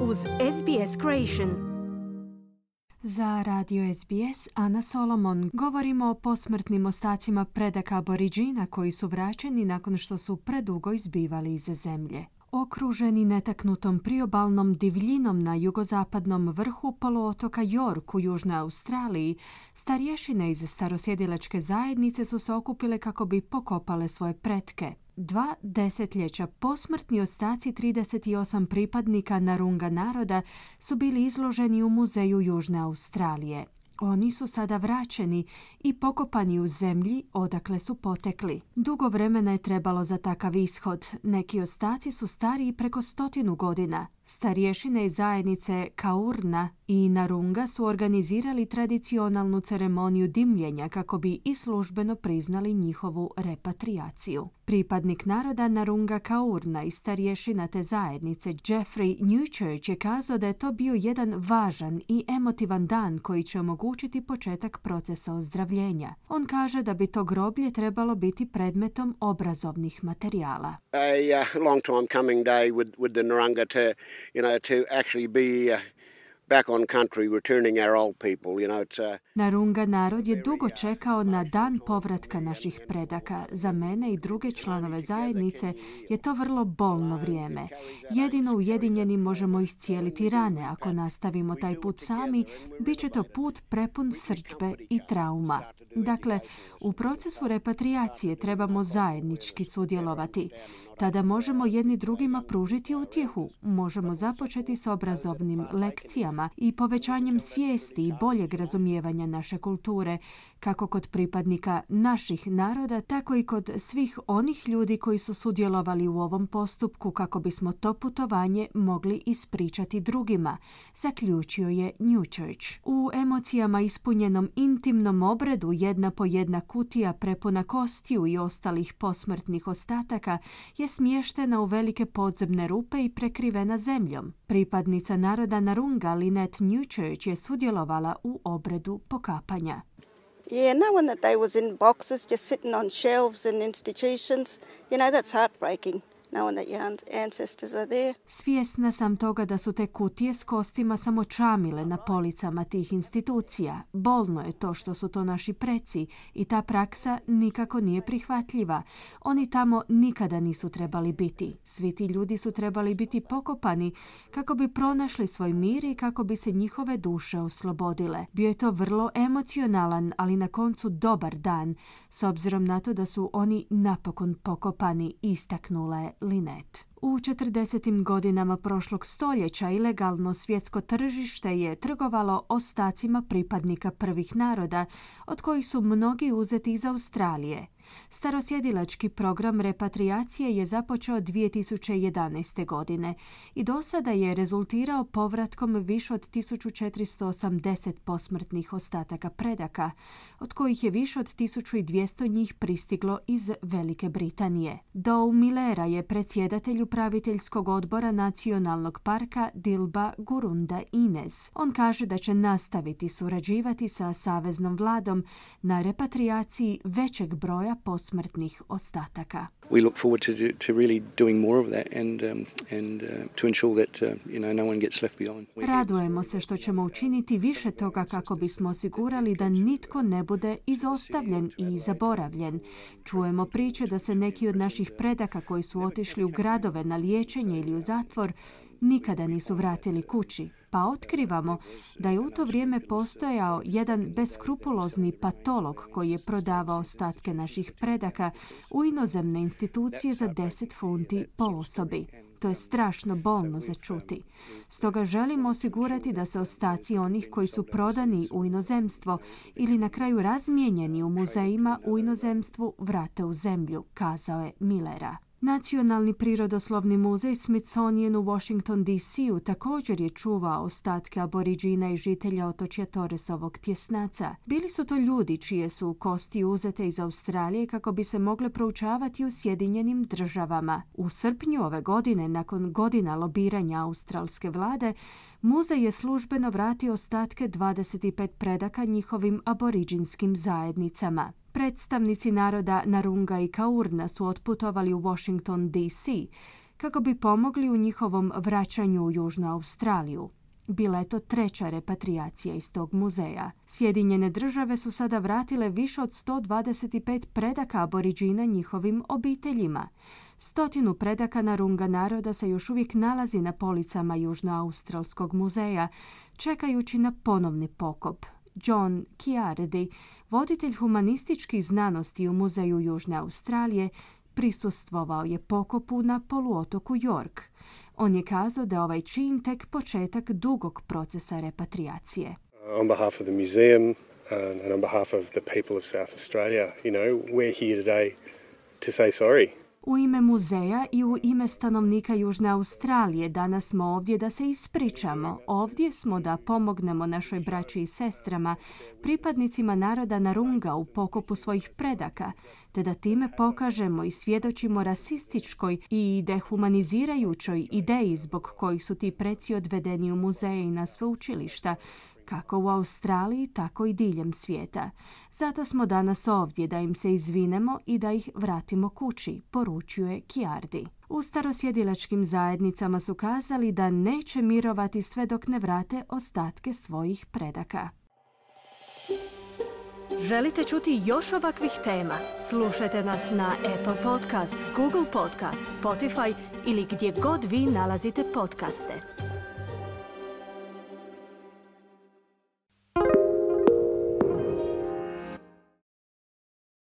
uz SBS Creation. Za radio SBS Ana Solomon govorimo o posmrtnim ostacima predaka aboriđina koji su vraćeni nakon što su predugo izbivali iz zemlje. Okruženi netaknutom priobalnom divljinom na jugozapadnom vrhu poluotoka York u Južnoj Australiji, starješine iz starosjedilačke zajednice su se okupile kako bi pokopale svoje pretke. Dva desetljeća posmrtni ostaci 38 pripadnika Narunga naroda su bili izloženi u muzeju Južne Australije. Oni su sada vraćeni i pokopani u zemlji odakle su potekli. Dugo vremena je trebalo za takav ishod. Neki ostaci su stariji preko stotinu godina. Starješine zajednice Kaurna i Narunga su organizirali tradicionalnu ceremoniju dimljenja kako bi i službeno priznali njihovu repatriaciju. Pripadnik naroda Narunga Kaurna i starješina te zajednice Jeffrey Newchurch je kazao da je to bio jedan važan i emotivan dan koji će omogućiti početak procesa ozdravljenja. On kaže da bi to groblje trebalo biti predmetom obrazovnih materijala. a uh, long time coming day with, with the Narunga to, you know, to actually be uh, back on country, returning our old people. You know, it's uh, Narunga narod je dugo čekao na dan povratka naših predaka. Za mene i druge članove zajednice je to vrlo bolno vrijeme. Jedino ujedinjeni možemo iscijeliti rane. Ako nastavimo taj put sami, bit će to put prepun srđbe i trauma. Dakle, u procesu repatriacije trebamo zajednički sudjelovati. Tada možemo jedni drugima pružiti utjehu. Možemo započeti s obrazovnim lekcijama i povećanjem svijesti i boljeg razumijevanja naše kulture, kako kod pripadnika naših naroda, tako i kod svih onih ljudi koji su sudjelovali u ovom postupku kako bismo to putovanje mogli ispričati drugima, zaključio je Newchurch. U emocijama ispunjenom intimnom obredu jedna po jedna kutija prepuna kostiju i ostalih posmrtnih ostataka je smještena u velike podzemne rupe i prekrivena zemljom. Pripadnica naroda Narunga Lynette Newchurch je sudjelovala u obredu pokapanja. Yeah, knowing that they was in boxes just sitting on shelves Svjesna sam toga da su te kutije s kostima samo čamile na policama tih institucija. Bolno je to što su to naši preci i ta praksa nikako nije prihvatljiva. Oni tamo nikada nisu trebali biti. Svi ti ljudi su trebali biti pokopani kako bi pronašli svoj mir i kako bi se njihove duše oslobodile. Bio je to vrlo emocionalan, ali na koncu dobar dan, s obzirom na to da su oni napokon pokopani, istaknula je Lynette. U 40. godinama prošlog stoljeća ilegalno svjetsko tržište je trgovalo ostacima pripadnika prvih naroda, od kojih su mnogi uzeti iz Australije. Starosjedilački program repatriacije je započeo 2011. godine i do sada je rezultirao povratkom više od 1480 posmrtnih ostataka predaka, od kojih je više od 1200 njih pristiglo iz Velike Britanije. Dow Millera je predsjedatelj upraviteljskog odbora Nacionalnog parka Dilba Gurunda Ines. On kaže da će nastaviti surađivati sa saveznom vladom na repatriaciji većeg broja posmrtnih ostataka. We look forward to, do- to really doing more of that and, um, and uh, to ensure that uh, you know, no one gets left behind. Radujemo se što ćemo učiniti više toga kako bismo osigurali da nitko ne bude izostavljen i zaboravljen. Čujemo priče da se neki od naših predaka koji su otišli u gradove na liječenje ili u zatvor nikada nisu vratili kući. Pa otkrivamo da je u to vrijeme postojao jedan beskrupulozni patolog koji je prodavao ostatke naših predaka u inozemne institucije za 10 funti po osobi. To je strašno bolno za čuti. Stoga želimo osigurati da se ostaci onih koji su prodani u inozemstvo ili na kraju razmijenjeni u muzejima u inozemstvu vrate u zemlju, kazao je Millera. Nacionalni prirodoslovni muzej Smithsonian u Washington DC-u također je čuvao ostatke aboriđina i žitelja otočja Torresovog tjesnaca. Bili su to ljudi čije su kosti uzete iz Australije kako bi se mogle proučavati u Sjedinjenim državama. U srpnju ove godine, nakon godina lobiranja australske vlade, muzej je službeno vratio ostatke 25 predaka njihovim aboriđinskim zajednicama. Predstavnici naroda Narunga i Kaurna su otputovali u Washington DC kako bi pomogli u njihovom vraćanju u Južnu Australiju. Bila je to treća repatriacija iz tog muzeja. Sjedinjene države su sada vratile više od 125 predaka aboriđina njihovim obiteljima. Stotinu predaka Narunga naroda se još uvijek nalazi na policama Južnoaustralskog muzeja, čekajući na ponovni pokop. John Chiardi, voditelj humanističkih znanosti u Muzeju Južne Australije, prisustvovao je pokopu na poluotoku York. On je kazao da ovaj čin tek početak dugog procesa repatriacije. On behalf of the museum uh, and on behalf of the people of South Australia, you know, we're here today to say sorry. U ime muzeja i u ime stanovnika Južne Australije danas smo ovdje da se ispričamo. Ovdje smo da pomognemo našoj braći i sestrama, pripadnicima naroda Narunga u pokopu svojih predaka, te da time pokažemo i svjedočimo rasističkoj i dehumanizirajućoj ideji zbog kojih su ti preci odvedeni u muzeje i na sveučilišta, kako u Australiji, tako i diljem svijeta. Zato smo danas ovdje da im se izvinemo i da ih vratimo kući, poručuje Kiardi. U starosjedilačkim zajednicama su kazali da neće mirovati sve dok ne vrate ostatke svojih predaka. Želite čuti još ovakvih tema? Slušajte nas na Apple Podcast, Google Podcast, Spotify ili gdje god vi nalazite podcaste.